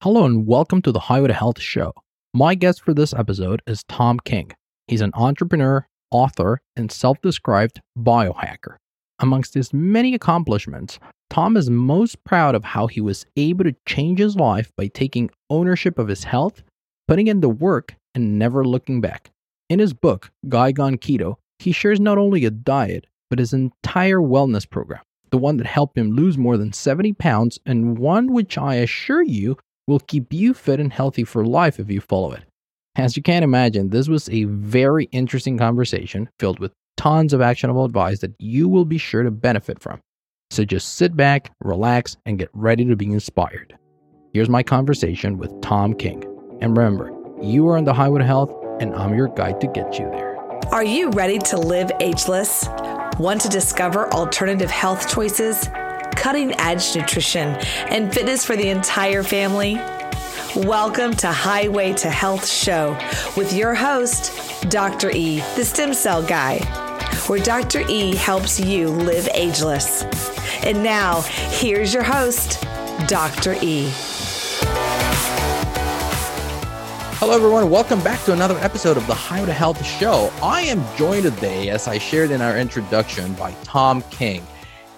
Hello and welcome to the Highway to Health show. My guest for this episode is Tom King. He's an entrepreneur, author, and self described biohacker. Amongst his many accomplishments, Tom is most proud of how he was able to change his life by taking ownership of his health, putting in the work, and never looking back. In his book, Guy Gone Keto, he shares not only a diet, but his entire wellness program, the one that helped him lose more than 70 pounds, and one which I assure you will keep you fit and healthy for life if you follow it. As you can imagine, this was a very interesting conversation filled with tons of actionable advice that you will be sure to benefit from. So just sit back, relax, and get ready to be inspired. Here's my conversation with Tom King. And remember, you are on the highway health, and I'm your guide to get you there. Are you ready to live ageless? Want to discover alternative health choices? Cutting edge nutrition and fitness for the entire family? Welcome to Highway to Health Show with your host, Dr. E, the stem cell guy, where Dr. E helps you live ageless. And now, here's your host, Dr. E. Hello, everyone. Welcome back to another episode of the Highway to Health Show. I am joined today, as I shared in our introduction, by Tom King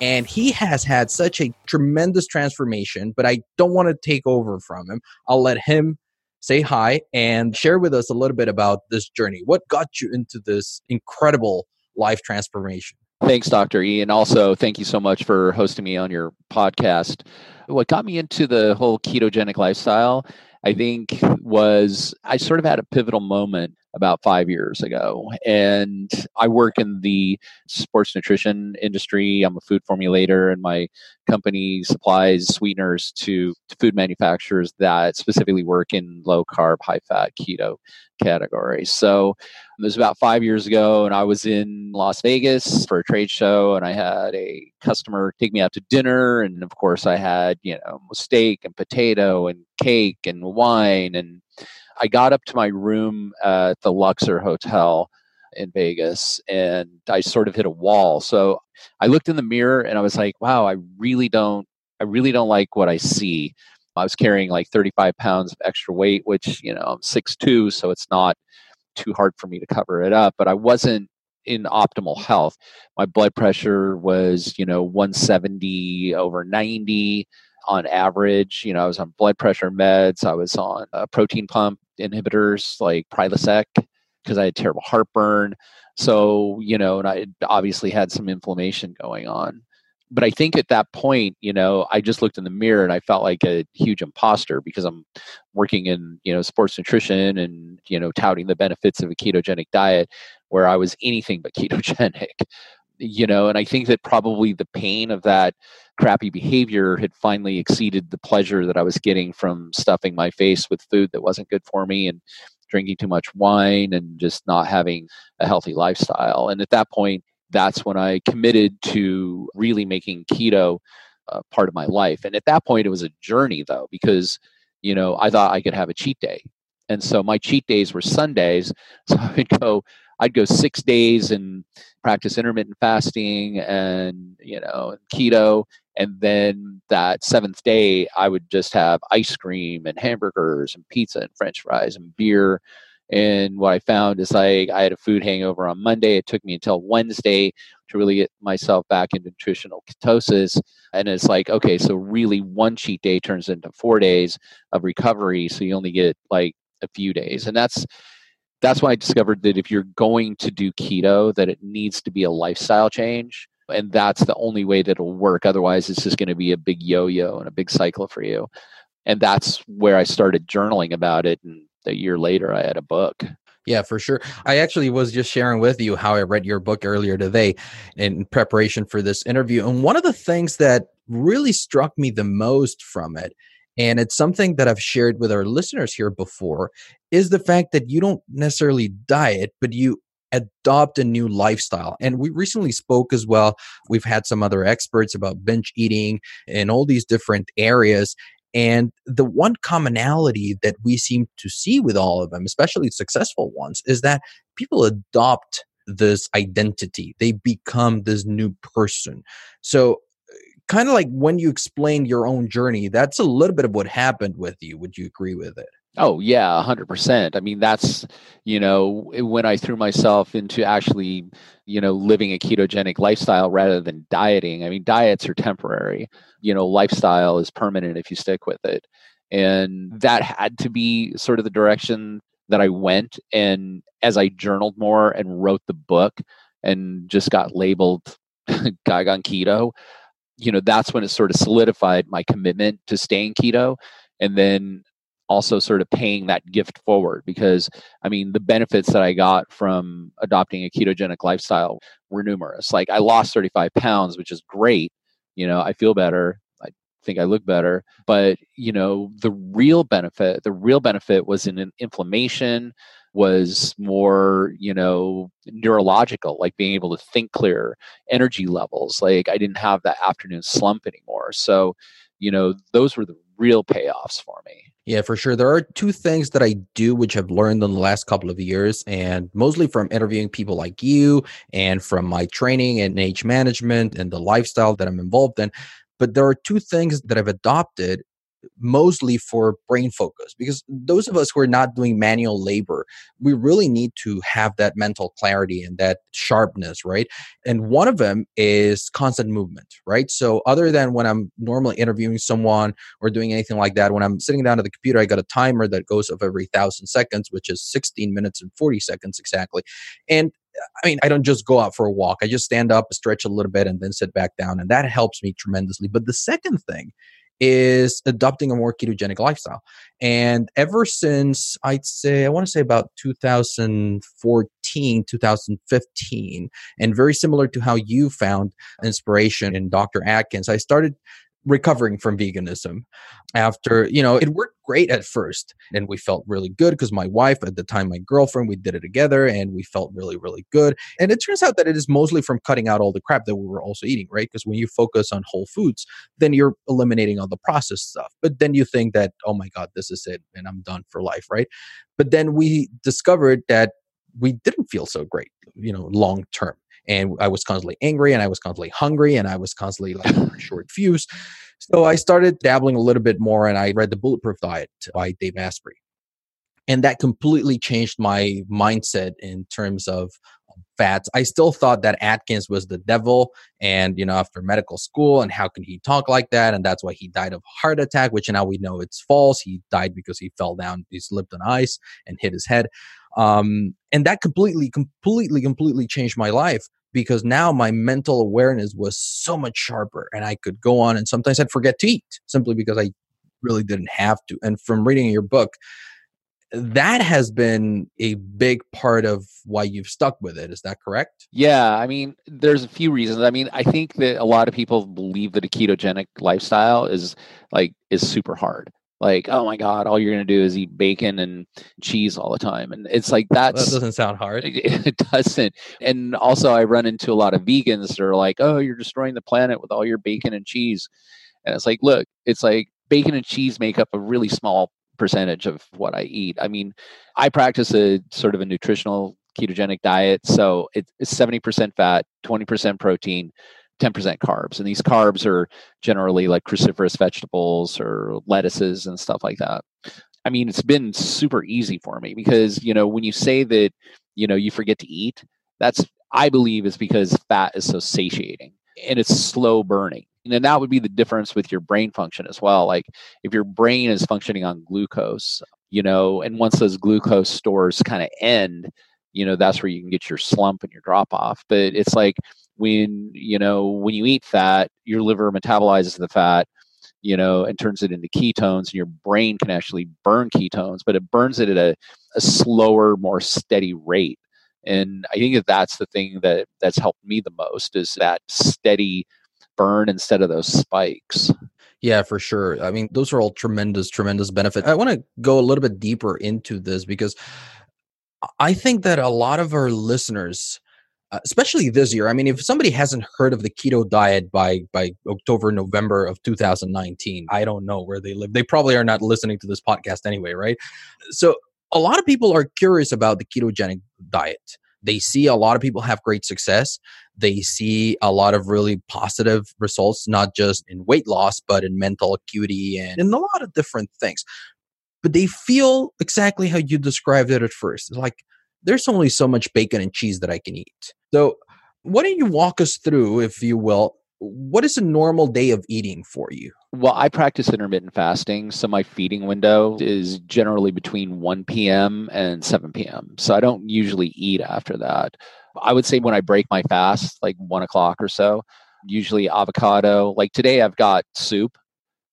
and he has had such a tremendous transformation but i don't want to take over from him. I'll let him say hi and share with us a little bit about this journey. What got you into this incredible life transformation? Thanks dr e and also thank you so much for hosting me on your podcast. What got me into the whole ketogenic lifestyle I think was I sort of had a pivotal moment about five years ago. And I work in the sports nutrition industry. I'm a food formulator, and my company supplies sweeteners to, to food manufacturers that specifically work in low carb, high fat, keto categories. So it was about five years ago, and I was in Las Vegas for a trade show, and I had a customer take me out to dinner. And of course, I had, you know, steak and potato and cake and wine and I got up to my room at the Luxor Hotel in Vegas and I sort of hit a wall. So I looked in the mirror and I was like, wow, I really don't I really don't like what I see. I was carrying like 35 pounds of extra weight, which, you know, I'm 6'2, so it's not too hard for me to cover it up, but I wasn't in optimal health. My blood pressure was, you know, 170 over 90 on average. You know, I was on blood pressure meds. I was on a proton pump inhibitors like Prilosec because I had terrible heartburn. So, you know, and I obviously had some inflammation going on. But I think at that point, you know, I just looked in the mirror and I felt like a huge imposter because I'm working in, you know, sports nutrition and, you know, touting the benefits of a ketogenic diet where I was anything but ketogenic you know and i think that probably the pain of that crappy behavior had finally exceeded the pleasure that i was getting from stuffing my face with food that wasn't good for me and drinking too much wine and just not having a healthy lifestyle. And at that point that's when i committed to really making keto part of my life. And at that point it was a journey though because you know i thought i could have a cheat day. And so my cheat days were sundays. So i would go I'd go six days and practice intermittent fasting and you know keto, and then that seventh day I would just have ice cream and hamburgers and pizza and French fries and beer. And what I found is like I had a food hangover on Monday. It took me until Wednesday to really get myself back into nutritional ketosis. And it's like, okay, so really one cheat day turns into four days of recovery. So you only get like a few days. And that's that's why I discovered that if you're going to do keto, that it needs to be a lifestyle change. And that's the only way that it'll work. Otherwise, it's just going to be a big yo yo and a big cycle for you. And that's where I started journaling about it. And a year later, I had a book. Yeah, for sure. I actually was just sharing with you how I read your book earlier today in preparation for this interview. And one of the things that really struck me the most from it and it's something that I've shared with our listeners here before is the fact that you don't necessarily diet, but you adopt a new lifestyle. And we recently spoke as well. We've had some other experts about binge eating and all these different areas. And the one commonality that we seem to see with all of them, especially successful ones, is that people adopt this identity. They become this new person. So kind of like when you explained your own journey, that's a little bit of what happened with you. Would you agree with it? Oh yeah, hundred percent. I mean, that's you know when I threw myself into actually, you know, living a ketogenic lifestyle rather than dieting. I mean, diets are temporary. You know, lifestyle is permanent if you stick with it, and that had to be sort of the direction that I went. And as I journaled more and wrote the book, and just got labeled Guy Gone Keto, you know, that's when it sort of solidified my commitment to staying keto. And then also sort of paying that gift forward because I mean the benefits that I got from adopting a ketogenic lifestyle were numerous. Like I lost 35 pounds, which is great. You know, I feel better. I think I look better. But, you know, the real benefit, the real benefit was in inflammation, was more, you know, neurological, like being able to think clear, energy levels. Like I didn't have that afternoon slump anymore. So, you know, those were the real payoffs for me. Yeah, for sure. There are two things that I do, which I've learned in the last couple of years, and mostly from interviewing people like you and from my training in age management and the lifestyle that I'm involved in. But there are two things that I've adopted mostly for brain focus because those of us who are not doing manual labor we really need to have that mental clarity and that sharpness right and one of them is constant movement right so other than when i'm normally interviewing someone or doing anything like that when i'm sitting down at the computer i got a timer that goes off every thousand seconds which is 16 minutes and 40 seconds exactly and I mean, I don't just go out for a walk. I just stand up, stretch a little bit, and then sit back down. And that helps me tremendously. But the second thing is adopting a more ketogenic lifestyle. And ever since I'd say, I want to say about 2014, 2015, and very similar to how you found inspiration in Dr. Atkins, I started recovering from veganism after you know it worked great at first and we felt really good because my wife at the time my girlfriend we did it together and we felt really really good. And it turns out that it is mostly from cutting out all the crap that we were also eating right? Because when you focus on whole foods then you're eliminating all the processed stuff. But then you think that oh my god this is it and i'm done for life right? But then we discovered that we didn't feel so great you know long term and I was constantly angry and I was constantly hungry and I was constantly like short fuse. So I started dabbling a little bit more and I read the Bulletproof Diet by Dave Asprey. And that completely changed my mindset in terms of fats. I still thought that Atkins was the devil and, you know, after medical school and how can he talk like that? And that's why he died of heart attack, which now we know it's false. He died because he fell down, he slipped on ice and hit his head. Um, and that completely, completely, completely changed my life because now my mental awareness was so much sharper and I could go on and sometimes I'd forget to eat simply because I really didn't have to. And from reading your book, that has been a big part of why you've stuck with it. Is that correct? Yeah. I mean, there's a few reasons. I mean, I think that a lot of people believe that a ketogenic lifestyle is like is super hard like oh my god all you're going to do is eat bacon and cheese all the time. And it's like that's that doesn't sound hard. it doesn't. And also i run into a lot of vegans that are like oh you're destroying the planet with all your bacon and cheese. And it's like look it's like bacon and cheese make up a really small percentage of what i eat. I mean i practice a sort of a nutritional ketogenic diet so it's 70% fat 20% protein 10% carbs. And these carbs are generally like cruciferous vegetables or lettuces and stuff like that. I mean, it's been super easy for me because, you know, when you say that, you know, you forget to eat, that's, I believe, is because fat is so satiating and it's slow burning. And that would be the difference with your brain function as well. Like if your brain is functioning on glucose, you know, and once those glucose stores kind of end, you know, that's where you can get your slump and your drop off. But it's like when you know when you eat fat your liver metabolizes the fat you know and turns it into ketones and your brain can actually burn ketones but it burns it at a, a slower more steady rate and i think that that's the thing that that's helped me the most is that steady burn instead of those spikes yeah, for sure. I mean, those are all tremendous, tremendous benefits. I want to go a little bit deeper into this because I think that a lot of our listeners uh, especially this year. I mean, if somebody hasn't heard of the keto diet by by October, November of 2019, I don't know where they live. They probably are not listening to this podcast anyway, right? So a lot of people are curious about the ketogenic diet. they see a lot of people have great success. They see a lot of really positive results, not just in weight loss, but in mental acuity and in a lot of different things. But they feel exactly how you described it at first. It's like, there's only so much bacon and cheese that I can eat. So, why don't you walk us through, if you will, what is a normal day of eating for you? Well, I practice intermittent fasting, so my feeding window is generally between 1 p.m. and 7 p.m. So I don't usually eat after that. I would say when I break my fast, like one o'clock or so, usually avocado. Like today, I've got soup.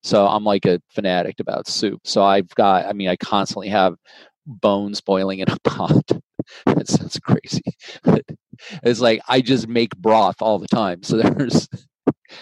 So I'm like a fanatic about soup. So I've got, I mean, I constantly have bones boiling in a pot. that sounds crazy. it's like I just make broth all the time. So there's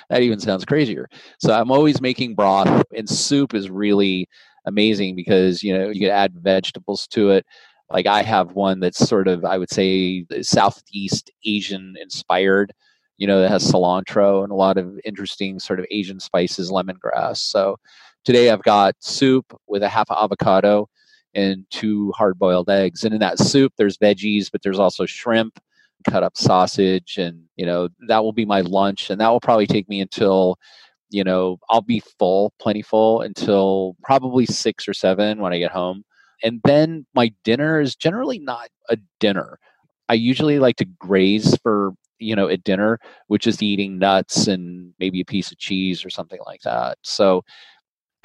that even sounds crazier. So I'm always making broth, and soup is really amazing because you know you can add vegetables to it. Like I have one that's sort of I would say Southeast Asian inspired. You know that has cilantro and a lot of interesting sort of Asian spices, lemongrass. So today I've got soup with a half avocado and two hard boiled eggs. And in that soup, there's veggies, but there's also shrimp cut up sausage and you know that will be my lunch and that will probably take me until you know i'll be full plenty full until probably six or seven when i get home. And then my dinner is generally not a dinner. I usually like to graze for you know at dinner which is eating nuts and maybe a piece of cheese or something like that. So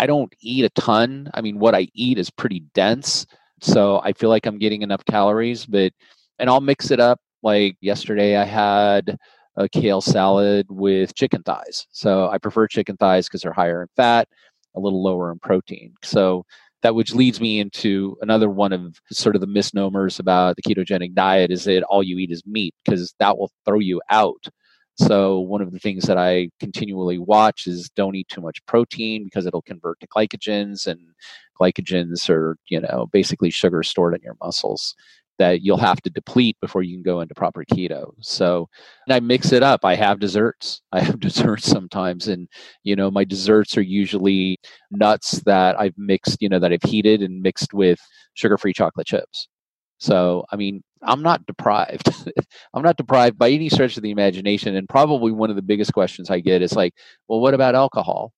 i don't eat a ton i mean what i eat is pretty dense so i feel like i'm getting enough calories but and i'll mix it up like yesterday, I had a kale salad with chicken thighs. So I prefer chicken thighs because they're higher in fat, a little lower in protein. So that which leads me into another one of sort of the misnomers about the ketogenic diet is that all you eat is meat because that will throw you out. So one of the things that I continually watch is don't eat too much protein because it'll convert to glycogens and glycogens are, you know, basically sugar stored in your muscles that you'll have to deplete before you can go into proper keto. So, and I mix it up. I have desserts. I have desserts sometimes, and you know, my desserts are usually nuts that I've mixed, you know, that I've heated and mixed with sugar-free chocolate chips. So, I mean, I'm not deprived. I'm not deprived by any stretch of the imagination. And probably one of the biggest questions I get is like, well, what about alcohol?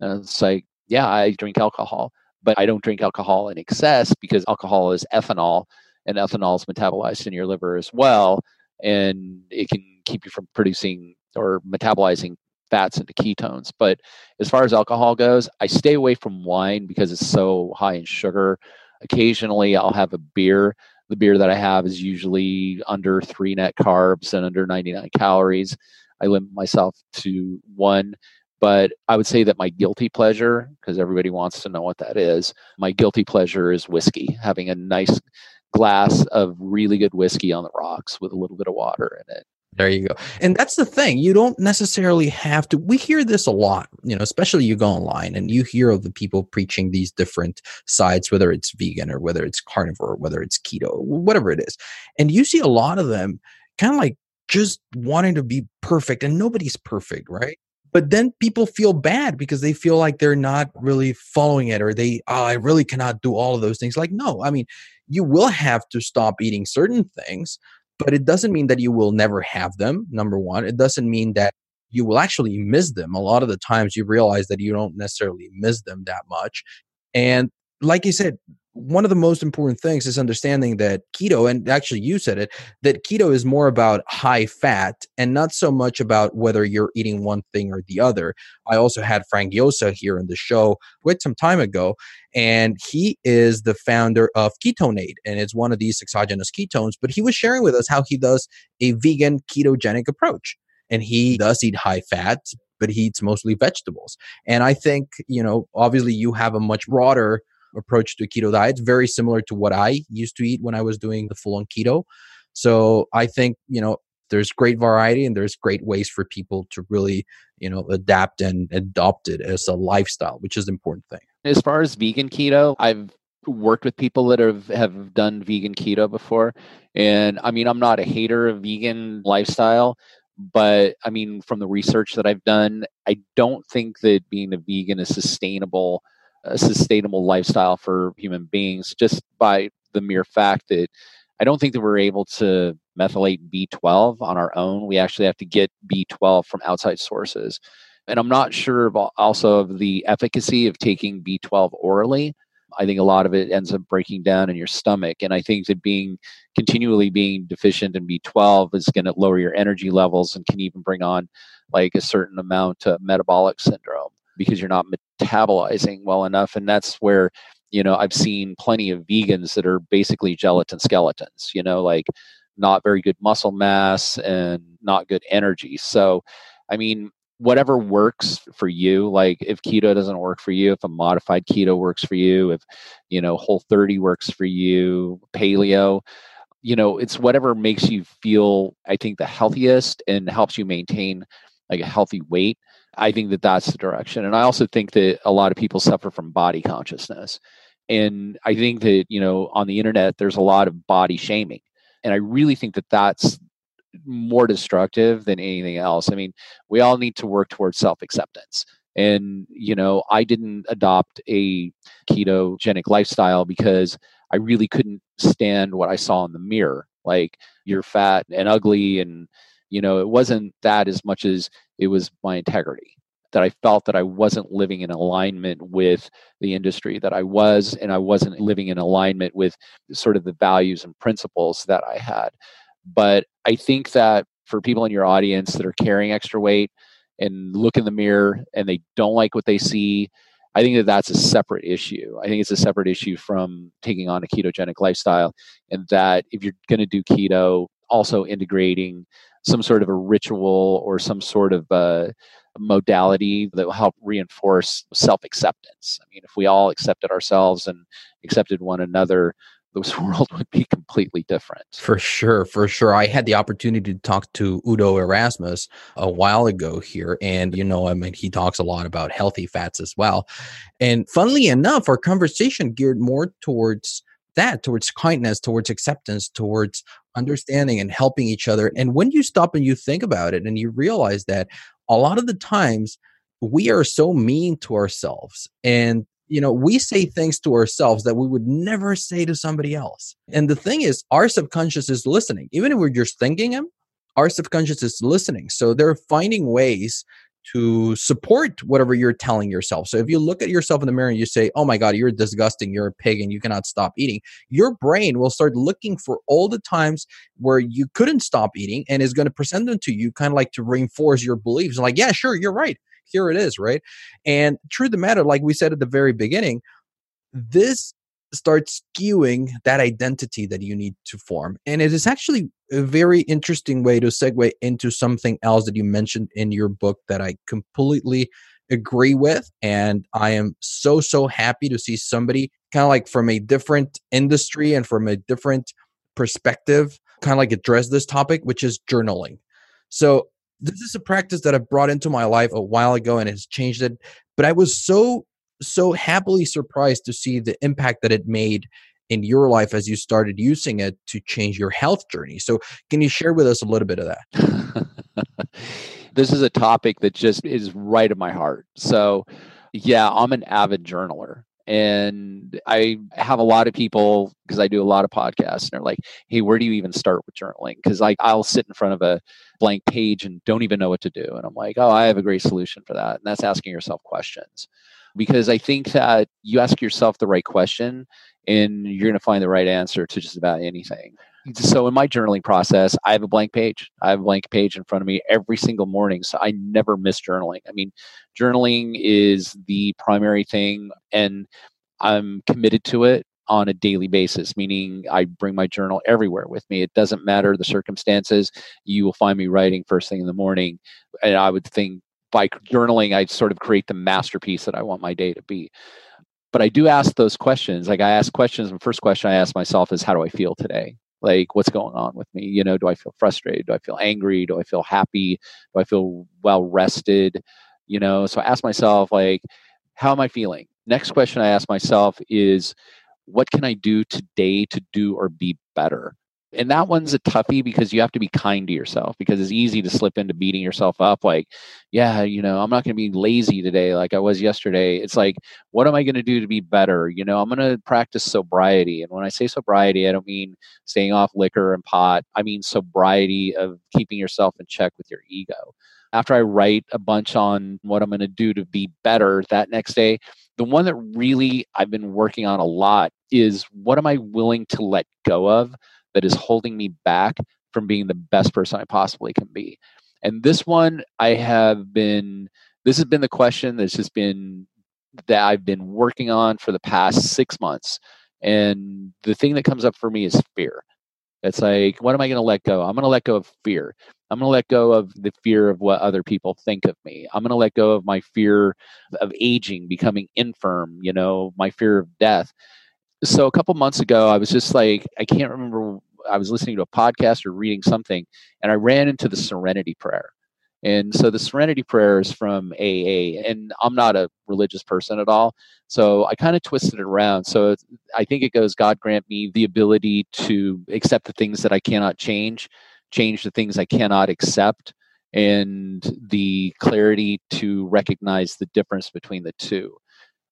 And it's like, yeah, I drink alcohol, but I don't drink alcohol in excess because alcohol is ethanol and ethanol is metabolized in your liver as well and it can keep you from producing or metabolizing fats into ketones but as far as alcohol goes i stay away from wine because it's so high in sugar occasionally i'll have a beer the beer that i have is usually under three net carbs and under 99 calories i limit myself to one but I would say that my guilty pleasure, because everybody wants to know what that is, my guilty pleasure is whiskey, having a nice glass of really good whiskey on the rocks with a little bit of water in it. There you go. And that's the thing. You don't necessarily have to. We hear this a lot, you know, especially you go online and you hear of the people preaching these different sides, whether it's vegan or whether it's carnivore, or whether it's keto, whatever it is. And you see a lot of them kind of like just wanting to be perfect, and nobody's perfect, right? But then people feel bad because they feel like they're not really following it or they, oh, I really cannot do all of those things. Like, no, I mean, you will have to stop eating certain things, but it doesn't mean that you will never have them. Number one, it doesn't mean that you will actually miss them. A lot of the times you realize that you don't necessarily miss them that much. And like you said, one of the most important things is understanding that keto, and actually you said it, that keto is more about high fat and not so much about whether you're eating one thing or the other. I also had Frank Llosa here in the show quite some time ago, and he is the founder of Ketonate, and it's one of these exogenous ketones. But he was sharing with us how he does a vegan ketogenic approach. And he does eat high fat, but he eats mostly vegetables. And I think, you know, obviously you have a much broader approach to keto diet, very similar to what I used to eat when I was doing the full on keto. So I think, you know, there's great variety and there's great ways for people to really, you know, adapt and adopt it as a lifestyle, which is the important thing. As far as vegan keto, I've worked with people that have, have done vegan keto before. And I mean, I'm not a hater of vegan lifestyle, but I mean, from the research that I've done, I don't think that being a vegan is sustainable a sustainable lifestyle for human beings just by the mere fact that I don't think that we're able to methylate B12 on our own. We actually have to get B12 from outside sources. And I'm not sure about also of the efficacy of taking B12 orally. I think a lot of it ends up breaking down in your stomach. And I think that being continually being deficient in B12 is going to lower your energy levels and can even bring on like a certain amount of metabolic syndrome because you're not metabolizing well enough. And that's where, you know, I've seen plenty of vegans that are basically gelatin skeletons, you know, like not very good muscle mass and not good energy. So, I mean, whatever works for you like if keto doesn't work for you if a modified keto works for you if you know whole 30 works for you paleo you know it's whatever makes you feel i think the healthiest and helps you maintain like a healthy weight i think that that's the direction and i also think that a lot of people suffer from body consciousness and i think that you know on the internet there's a lot of body shaming and i really think that that's more destructive than anything else. I mean, we all need to work towards self acceptance. And, you know, I didn't adopt a ketogenic lifestyle because I really couldn't stand what I saw in the mirror. Like, you're fat and ugly. And, you know, it wasn't that as much as it was my integrity that I felt that I wasn't living in alignment with the industry that I was, and I wasn't living in alignment with sort of the values and principles that I had. But I think that for people in your audience that are carrying extra weight and look in the mirror and they don't like what they see, I think that that's a separate issue. I think it's a separate issue from taking on a ketogenic lifestyle, and that if you're going to do keto, also integrating some sort of a ritual or some sort of a modality that will help reinforce self acceptance. I mean, if we all accepted ourselves and accepted one another, this world would be completely different. For sure, for sure. I had the opportunity to talk to Udo Erasmus a while ago here, and you know, I mean, he talks a lot about healthy fats as well. And funnily enough, our conversation geared more towards that, towards kindness, towards acceptance, towards understanding and helping each other. And when you stop and you think about it, and you realize that a lot of the times we are so mean to ourselves and you know, we say things to ourselves that we would never say to somebody else. And the thing is, our subconscious is listening. Even if we're just thinking them, our subconscious is listening. So they're finding ways to support whatever you're telling yourself. So if you look at yourself in the mirror and you say, "Oh my god, you're disgusting, you're a pig and you cannot stop eating." Your brain will start looking for all the times where you couldn't stop eating and is going to present them to you kind of like to reinforce your beliefs. Like, "Yeah, sure, you're right here it is, right? And true the matter, like we said at the very beginning, this starts skewing that identity that you need to form. And it is actually a very interesting way to segue into something else that you mentioned in your book that I completely agree with. And I am so, so happy to see somebody kind of like from a different industry and from a different perspective kind of like address this topic, which is journaling. So this is a practice that I brought into my life a while ago and has changed it. But I was so, so happily surprised to see the impact that it made in your life as you started using it to change your health journey. So, can you share with us a little bit of that? this is a topic that just is right in my heart. So, yeah, I'm an avid journaler. And I have a lot of people because I do a lot of podcasts and they're like, hey, where do you even start with journaling? Because like I'll sit in front of a blank page and don't even know what to do. And I'm like, oh, I have a great solution for that. And that's asking yourself questions. Because I think that you ask yourself the right question and you're going to find the right answer to just about anything. So in my journaling process, I have a blank page. I have a blank page in front of me every single morning. So I never miss journaling. I mean, journaling is the primary thing and I'm committed to it on a daily basis, meaning I bring my journal everywhere with me. It doesn't matter the circumstances. You will find me writing first thing in the morning. And I would think by journaling, I sort of create the masterpiece that I want my day to be. But I do ask those questions. Like I ask questions. The first question I ask myself is, how do I feel today? Like, what's going on with me? You know, do I feel frustrated? Do I feel angry? Do I feel happy? Do I feel well rested? You know, so I ask myself, like, how am I feeling? Next question I ask myself is, what can I do today to do or be better? And that one's a toughie because you have to be kind to yourself because it's easy to slip into beating yourself up like, yeah, you know, I'm not going to be lazy today like I was yesterday. It's like, what am I going to do to be better? You know, I'm going to practice sobriety. And when I say sobriety, I don't mean staying off liquor and pot. I mean sobriety of keeping yourself in check with your ego. After I write a bunch on what I'm going to do to be better that next day, the one that really I've been working on a lot is what am I willing to let go of that is holding me back from being the best person I possibly can be. And this one, I have been, this has been the question that's just been, that I've been working on for the past six months. And the thing that comes up for me is fear. It's like, what am I going to let go? I'm going to let go of fear. I'm going to let go of the fear of what other people think of me. I'm going to let go of my fear of aging, becoming infirm, you know, my fear of death so a couple months ago, I was just like, I can't remember. I was listening to a podcast or reading something, and I ran into the Serenity Prayer. And so the Serenity Prayer is from AA, and I'm not a religious person at all. So I kind of twisted it around. So I think it goes, God grant me the ability to accept the things that I cannot change, change the things I cannot accept, and the clarity to recognize the difference between the two.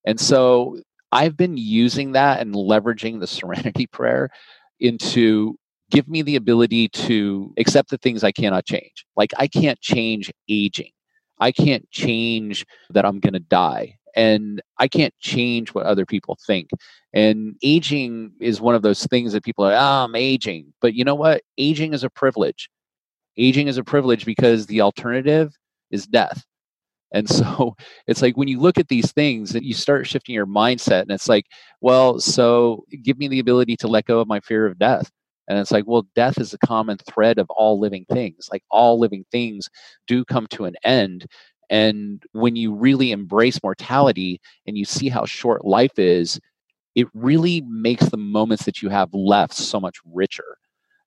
And so I've been using that and leveraging the serenity prayer into give me the ability to accept the things I cannot change. Like I can't change aging. I can't change that I'm going to die. And I can't change what other people think. And aging is one of those things that people are, oh, I'm aging. But you know what? Aging is a privilege. Aging is a privilege because the alternative is death. And so it's like when you look at these things and you start shifting your mindset, and it's like, well, so give me the ability to let go of my fear of death. And it's like, well, death is a common thread of all living things. Like all living things do come to an end. And when you really embrace mortality and you see how short life is, it really makes the moments that you have left so much richer.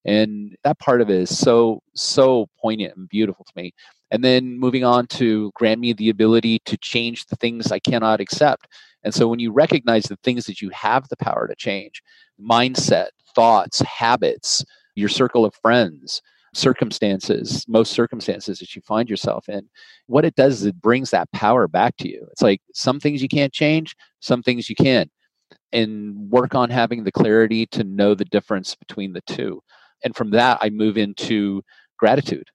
And that part of it is so, so poignant and beautiful to me. And then moving on to grant me the ability to change the things I cannot accept. And so when you recognize the things that you have the power to change, mindset, thoughts, habits, your circle of friends, circumstances, most circumstances that you find yourself in, what it does is it brings that power back to you. It's like some things you can't change, some things you can. And work on having the clarity to know the difference between the two. And from that, I move into gratitude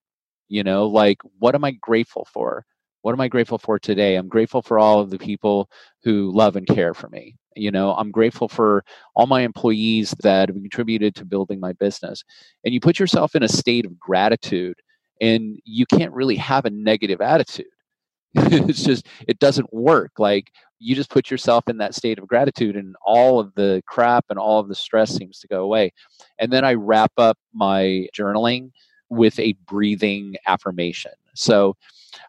you know like what am i grateful for? What am i grateful for today? I'm grateful for all of the people who love and care for me you know? I'm grateful for all my employees that have contributed to building my business. And you put yourself in a state of gratitude and you can't really have a negative attitude. It's just it doesn't work. Like you just put yourself in that state of gratitude and all of the crap and all of the stress seems to go away. And then i wrap up my journaling with a breathing affirmation. So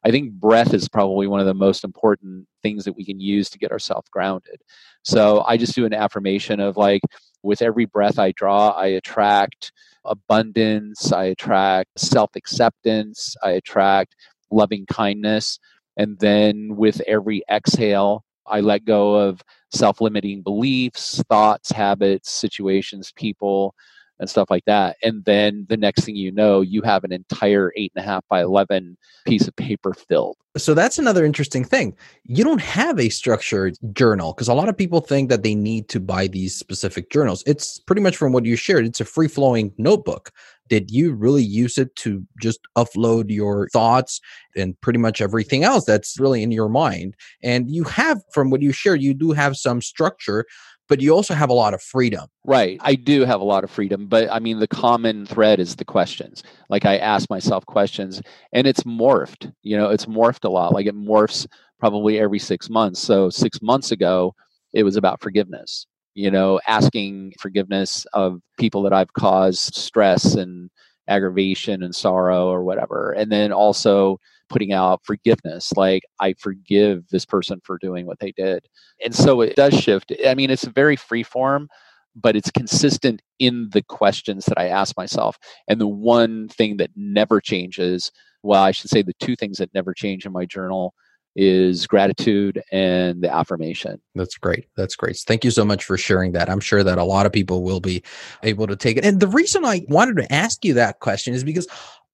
I think breath is probably one of the most important things that we can use to get ourselves grounded. So I just do an affirmation of like, with every breath I draw, I attract abundance, I attract self acceptance, I attract loving kindness. And then with every exhale, I let go of self limiting beliefs, thoughts, habits, situations, people, and stuff like that. And then the next thing you know, you have an entire eight and a half by 11 piece of paper filled. So that's another interesting thing. You don't have a structured journal because a lot of people think that they need to buy these specific journals. It's pretty much from what you shared, it's a free flowing notebook. Did you really use it to just upload your thoughts and pretty much everything else that's really in your mind? And you have, from what you shared, you do have some structure but you also have a lot of freedom. Right. I do have a lot of freedom, but I mean, the common thread is the questions. Like I ask myself questions and it's morphed, you know, it's morphed a lot. Like it morphs probably every six months. So six months ago, it was about forgiveness, you know, asking forgiveness of people that I've caused stress and aggravation and sorrow or whatever. And then also, putting out forgiveness like i forgive this person for doing what they did and so it does shift i mean it's very free form but it's consistent in the questions that i ask myself and the one thing that never changes well i should say the two things that never change in my journal is gratitude and the affirmation. That's great. That's great. Thank you so much for sharing that. I'm sure that a lot of people will be able to take it. And the reason I wanted to ask you that question is because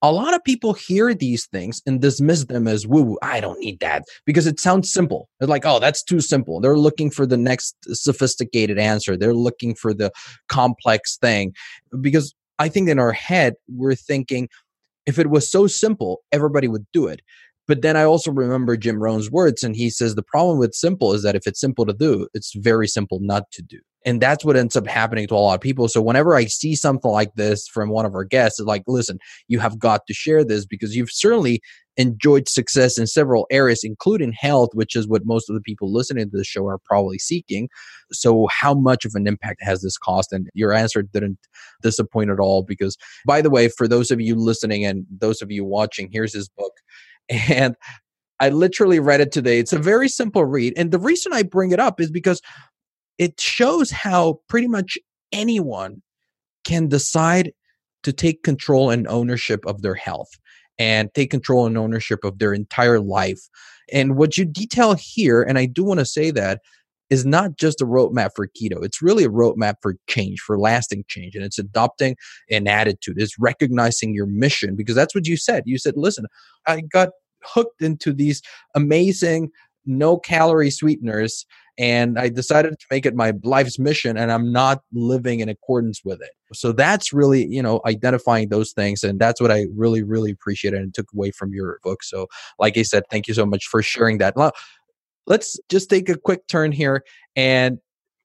a lot of people hear these things and dismiss them as woo woo. I don't need that because it sounds simple. They're like, oh, that's too simple. They're looking for the next sophisticated answer. They're looking for the complex thing because I think in our head, we're thinking if it was so simple, everybody would do it. But then I also remember Jim Rohn's words, and he says the problem with simple is that if it's simple to do, it's very simple not to do. And that's what ends up happening to a lot of people. So whenever I see something like this from one of our guests, it's like, listen, you have got to share this because you've certainly enjoyed success in several areas, including health, which is what most of the people listening to the show are probably seeking. So, how much of an impact has this cost? And your answer didn't disappoint at all. Because, by the way, for those of you listening and those of you watching, here's his book. And I literally read it today. It's a very simple read. And the reason I bring it up is because it shows how pretty much anyone can decide to take control and ownership of their health and take control and ownership of their entire life. And what you detail here, and I do want to say that, is not just a roadmap for keto. It's really a roadmap for change, for lasting change. And it's adopting an attitude, it's recognizing your mission, because that's what you said. You said, listen, I got hooked into these amazing no calorie sweeteners and I decided to make it my life's mission and I'm not living in accordance with it. So that's really, you know, identifying those things and that's what I really really appreciated and took away from your book. So like I said, thank you so much for sharing that. Let's just take a quick turn here and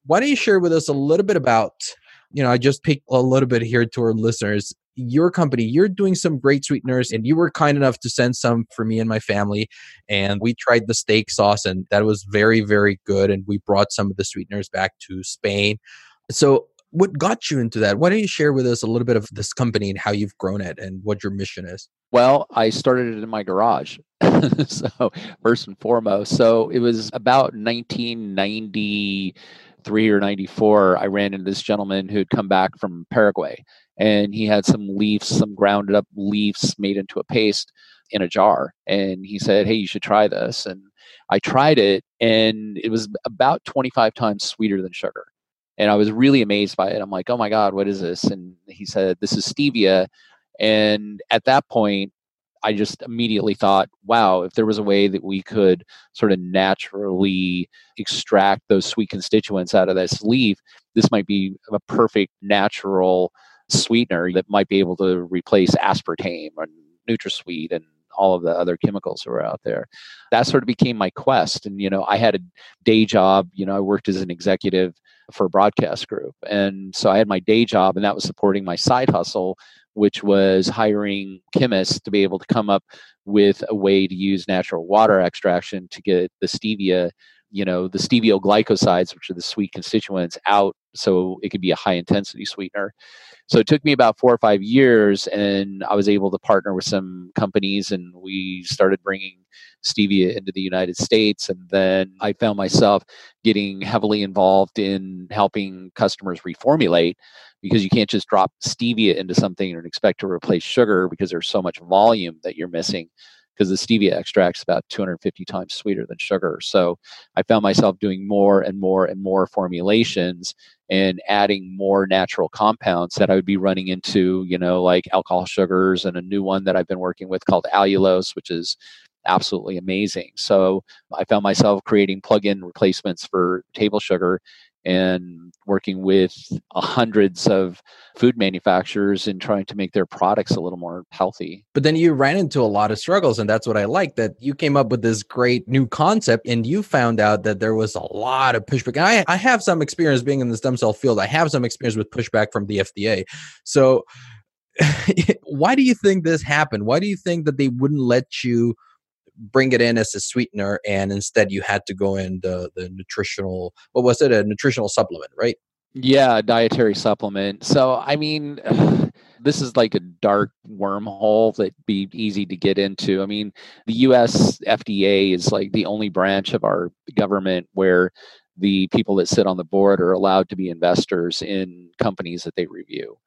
why don't you share with us a little bit about you know, I just picked a little bit here to our listeners your company, you're doing some great sweeteners, and you were kind enough to send some for me and my family. And we tried the steak sauce, and that was very, very good. And we brought some of the sweeteners back to Spain. So, what got you into that? Why don't you share with us a little bit of this company and how you've grown it and what your mission is? Well, I started it in my garage. so, first and foremost, so it was about 1993 or 94. I ran into this gentleman who'd come back from Paraguay and he had some leaves, some grounded up leaves made into a paste in a jar. And he said, Hey, you should try this. And I tried it, and it was about 25 times sweeter than sugar. And I was really amazed by it. I'm like, Oh my God, what is this? And he said, This is stevia. And at that point, I just immediately thought, wow, if there was a way that we could sort of naturally extract those sweet constituents out of this leaf, this might be a perfect natural sweetener that might be able to replace aspartame and NutraSweet and all of the other chemicals that were out there. That sort of became my quest. And, you know, I had a day job, you know, I worked as an executive for a broadcast group. And so I had my day job, and that was supporting my side hustle, which was hiring chemists to be able to come up with a way to use natural water extraction to get the stevia you know the steviol glycosides which are the sweet constituents out so it could be a high intensity sweetener so it took me about four or five years, and I was able to partner with some companies, and we started bringing stevia into the United States. And then I found myself getting heavily involved in helping customers reformulate because you can't just drop stevia into something and expect to replace sugar because there's so much volume that you're missing because the stevia extract is about 250 times sweeter than sugar. So I found myself doing more and more and more formulations and adding more natural compounds that I would be running into, you know, like alcohol sugars and a new one that I've been working with called allulose, which is absolutely amazing. So I found myself creating plug-in replacements for table sugar and working with hundreds of food manufacturers and trying to make their products a little more healthy. But then you ran into a lot of struggles, and that's what I like that you came up with this great new concept and you found out that there was a lot of pushback. And I, I have some experience being in the stem cell field, I have some experience with pushback from the FDA. So, why do you think this happened? Why do you think that they wouldn't let you? Bring it in as a sweetener and instead you had to go in the the nutritional what was it? A nutritional supplement right? Yeah dietary supplement. So i mean this is like a dark wormhole that be easy to get into. I mean the us fda is like the only branch of our government where the people that sit on the board are allowed to be investors in companies that they review.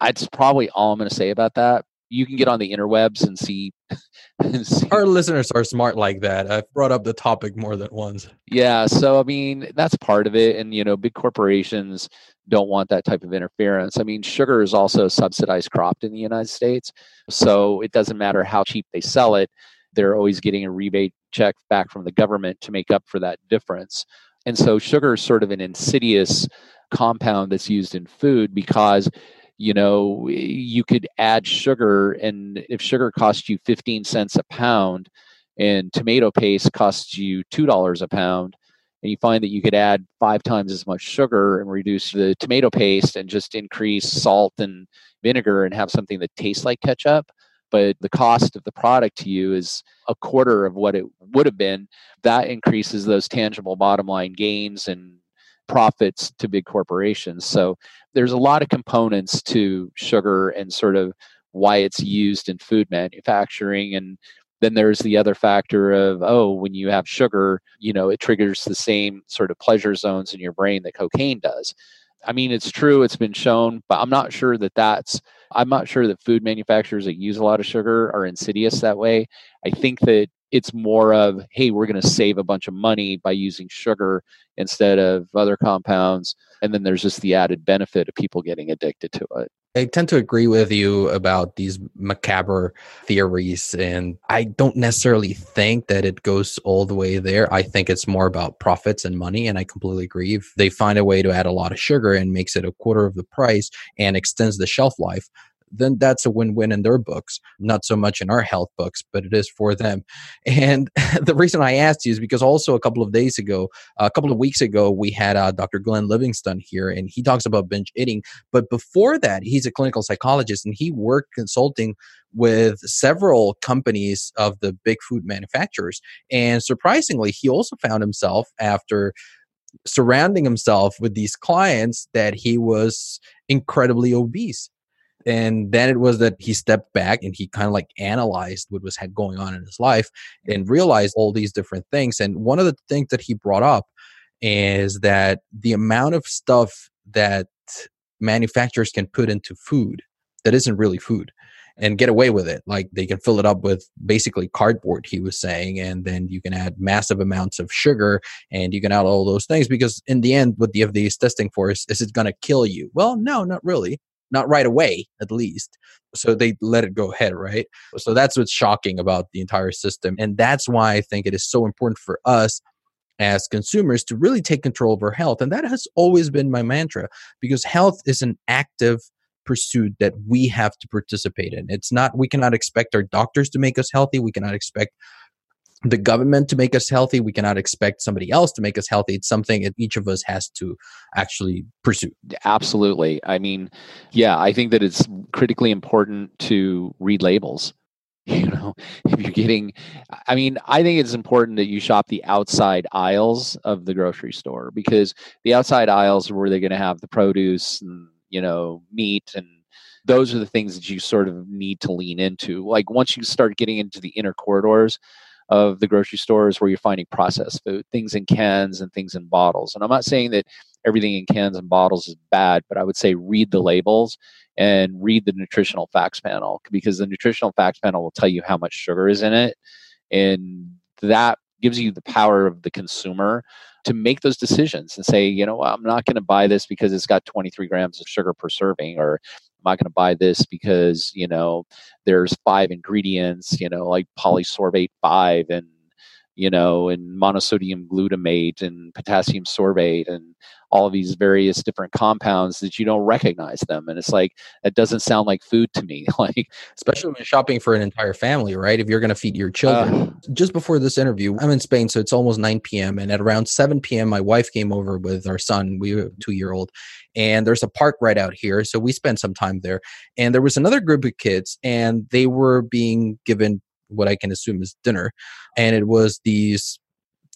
That's probably all i'm going to say about that you can get on the interwebs and see, and see. Our listeners are smart like that. I've brought up the topic more than once. Yeah, so I mean that's part of it, and you know, big corporations don't want that type of interference. I mean, sugar is also subsidized crop in the United States, so it doesn't matter how cheap they sell it; they're always getting a rebate check back from the government to make up for that difference. And so, sugar is sort of an insidious compound that's used in food because you know you could add sugar and if sugar costs you 15 cents a pound and tomato paste costs you $2 a pound and you find that you could add five times as much sugar and reduce the tomato paste and just increase salt and vinegar and have something that tastes like ketchup but the cost of the product to you is a quarter of what it would have been that increases those tangible bottom line gains and profits to big corporations. So there's a lot of components to sugar and sort of why it's used in food manufacturing. And then there's the other factor of oh when you have sugar you know it triggers the same sort of pleasure zones in your brain that cocaine does. I mean it's true it's been shown but i'm not sure that that's i'm not sure that food manufacturers that use a lot of sugar are insidious that way. I think that it's more of hey we're going to save a bunch of money by using sugar instead of other compounds and then there's just the added benefit of people getting addicted to it I tend to agree with you about these macabre theories, and I don't necessarily think that it goes all the way there. I think it's more about profits and money, and I completely agree. If they find a way to add a lot of sugar and makes it a quarter of the price and extends the shelf life, then that's a win-win in their books not so much in our health books but it is for them. And the reason i asked you is because also a couple of days ago a couple of weeks ago we had uh, dr glenn livingston here and he talks about binge eating. But before that he's a clinical psychologist and he worked consulting with several companies of the big food manufacturers. And surprisingly he also found himself after surrounding himself with these clients that he was incredibly obese and then it was that he stepped back and he kind of like analyzed what was going on in his life and realized all these different things and one of the things that he brought up is that the amount of stuff that manufacturers can put into food that isn't really food and get away with it. Like they can fill it up with basically cardboard, he was saying, and then you can add massive amounts of sugar and you can add all those things because in the end, what the FDA is testing for is, is it going to kill you? Well, no, not really not right away at least so they let it go ahead right? So that's what's shocking about the entire system and that's why i think it is so important for us as consumers to really take control of our health and that has always been my mantra because health is an active pursuit that we have to participate in. It's not we cannot expect our doctors to make us healthy we cannot expect the government to make us healthy. We cannot expect somebody else to make us healthy. It's something that each of us has to actually pursue. Absolutely. I mean, yeah, I think that it's critically important to read labels. You know, if you're getting, I mean, I think it's important that you shop the outside aisles of the grocery store because the outside aisles are where they're going to have the produce and, you know, meat and those are the things that you sort of need to lean into. Like once you start getting into the inner corridors, of the grocery stores where you're finding processed food, things in cans and things in bottles. And I'm not saying that everything in cans and bottles is bad, but I would say read the labels and read the nutritional facts panel because the nutritional facts panel will tell you how much sugar is in it. And that gives you the power of the consumer to make those decisions and say, you know, I'm not going to buy this because it's got 23 grams of sugar per serving, or not going to buy this because you know there's five ingredients, you know, like polysorbate five and you know, and monosodium glutamate and potassium sorbate and all of these various different compounds that you don't recognize them. And it's like, it doesn't sound like food to me. like, especially when shopping for an entire family, right? If you're going to feed your children. Uh, Just before this interview, I'm in Spain, so it's almost 9 p.m. And at around 7 p.m., my wife came over with our son. We have a two year old. And there's a park right out here. So we spent some time there. And there was another group of kids, and they were being given what I can assume is dinner. And it was these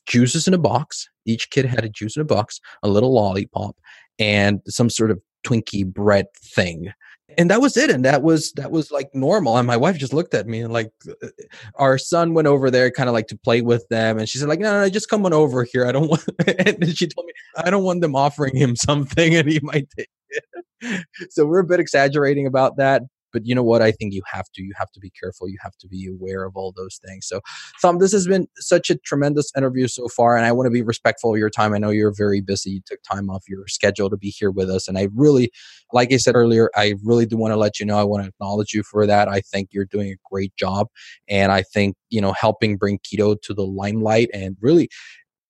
juices in a box. Each kid had a juice in a box, a little lollipop, and some sort of Twinkie bread thing. And that was it. And that was that was like normal. And my wife just looked at me and like uh, our son went over there kind of like to play with them. And she said, like, no, no, no, just come on over here. I don't want and she told me, I don't want them offering him something and he might take it. so we're a bit exaggerating about that But you know what? I think you have to. You have to be careful. You have to be aware of all those things. So, Tom, this has been such a tremendous interview so far, and I want to be respectful of your time. I know you're very busy. You took time off your schedule to be here with us, and I really, like I said earlier, I really do want to let you know. I want to acknowledge you for that. I think you're doing a great job, and I think you know helping bring keto to the limelight and really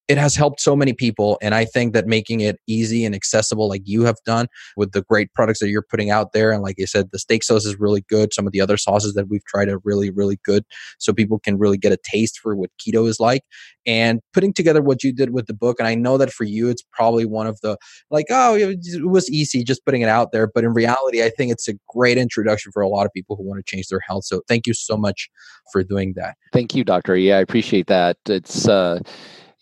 it has helped so many people and i think that making it easy and accessible like you have done with the great products that you're putting out there and like i said the steak sauce is really good some of the other sauces that we've tried are really really good so people can really get a taste for what keto is like and putting together what you did with the book and i know that for you it's probably one of the like oh it was easy just putting it out there but in reality i think it's a great introduction for a lot of people who want to change their health so thank you so much for doing that. Thank you doctor. Yeah i appreciate that. It's uh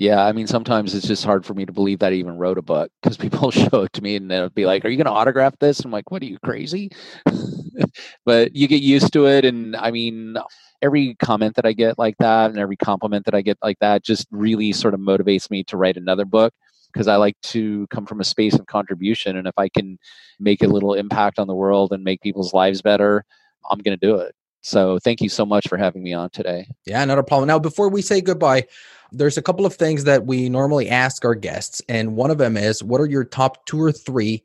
yeah, I mean, sometimes it's just hard for me to believe that I even wrote a book because people show it to me and they'll be like, "Are you going to autograph this?" I'm like, "What are you crazy?" but you get used to it, and I mean, every comment that I get like that, and every compliment that I get like that, just really sort of motivates me to write another book because I like to come from a space of contribution, and if I can make a little impact on the world and make people's lives better, I'm going to do it. So, thank you so much for having me on today. Yeah, not a problem. Now, before we say goodbye there's a couple of things that we normally ask our guests, and one of them is what are your top two or three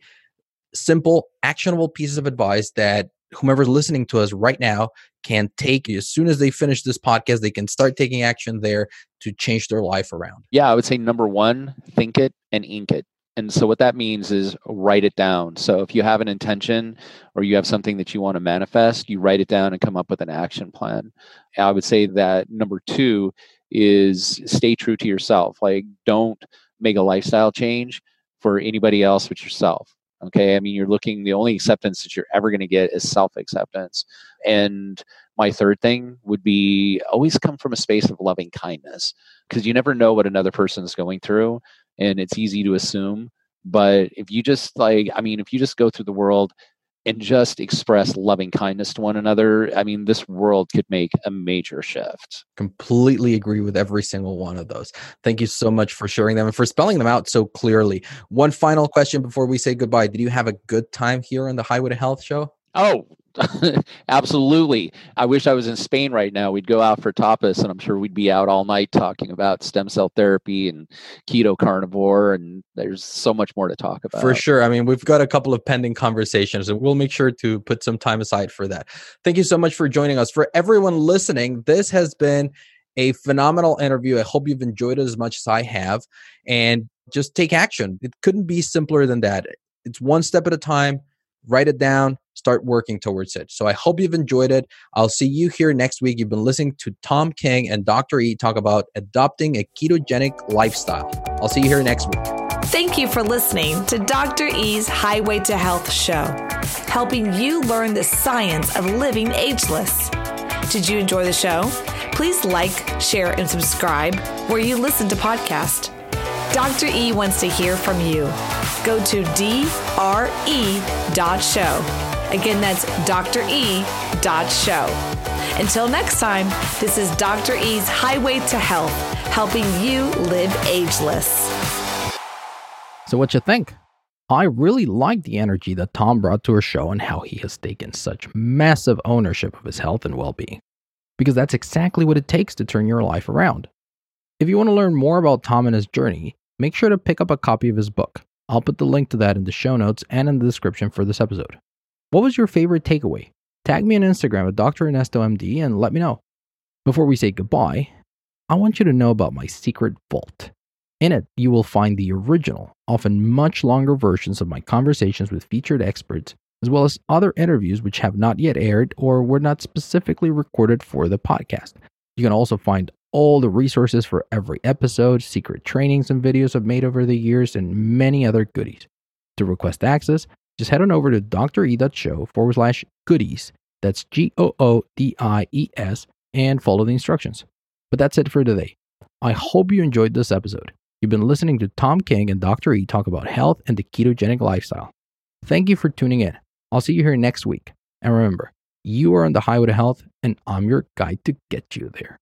simple, actionable pieces of advice that whomever's listening to us right now can take as soon as they finish this podcast, they can start taking action there to change their life around? Yeah, I would say number one, think it and ink it. And so, what that means is write it down. So, if you have an intention or you have something that you want to manifest, you write it down and come up with an action plan. I would say that number two is stay true to yourself. Like, don't make a lifestyle change for anybody else but yourself. Okay. I mean, you're looking, the only acceptance that you're ever going to get is self acceptance. And my third thing would be always come from a space of loving kindness because you never know what another person is going through. And it's easy to assume. But if you just like, I mean, if you just go through the world and just express loving kindness to one another, I mean, this world could make a major shift. Completely agree with every single one of those. Thank you so much for sharing them and for spelling them out so clearly. One final question before we say goodbye. Did you have a good time here on the Highway to Health show? Oh, Absolutely. I wish I was in Spain right now. We'd go out for tapas, and I'm sure we'd be out all night talking about stem cell therapy and keto carnivore. And there's so much more to talk about. For sure. I mean, we've got a couple of pending conversations, and we'll make sure to put some time aside for that. Thank you so much for joining us. For everyone listening, this has been a phenomenal interview. I hope you've enjoyed it as much as I have. And just take action. It couldn't be simpler than that. It's one step at a time. Write it down start working towards it. So I hope you've enjoyed it. I'll see you here next week. You've been listening to Tom King and Dr. E talk about adopting a ketogenic lifestyle. I'll see you here next week. Thank you for listening to Dr. E's Highway to Health show, helping you learn the science of living ageless. Did you enjoy the show? Please like, share, and subscribe where you listen to podcasts. Dr. E wants to hear from you. Go to dre.show Again, that's Dr. E. Show. Until next time, this is Dr. E's Highway to Health, helping you live ageless. So, what you think? I really like the energy that Tom brought to our show and how he has taken such massive ownership of his health and well being. Because that's exactly what it takes to turn your life around. If you want to learn more about Tom and his journey, make sure to pick up a copy of his book. I'll put the link to that in the show notes and in the description for this episode. What was your favorite takeaway? Tag me on Instagram at Dr. Ernesto MD and let me know. Before we say goodbye, I want you to know about my secret vault. In it, you will find the original, often much longer versions of my conversations with featured experts, as well as other interviews which have not yet aired or were not specifically recorded for the podcast. You can also find all the resources for every episode, secret trainings and videos I've made over the years, and many other goodies. To request access, just head on over to dre.show forward slash goodies. That's G O O D I E S and follow the instructions. But that's it for today. I hope you enjoyed this episode. You've been listening to Tom King and Dr. E talk about health and the ketogenic lifestyle. Thank you for tuning in. I'll see you here next week. And remember, you are on the highway to health, and I'm your guide to get you there.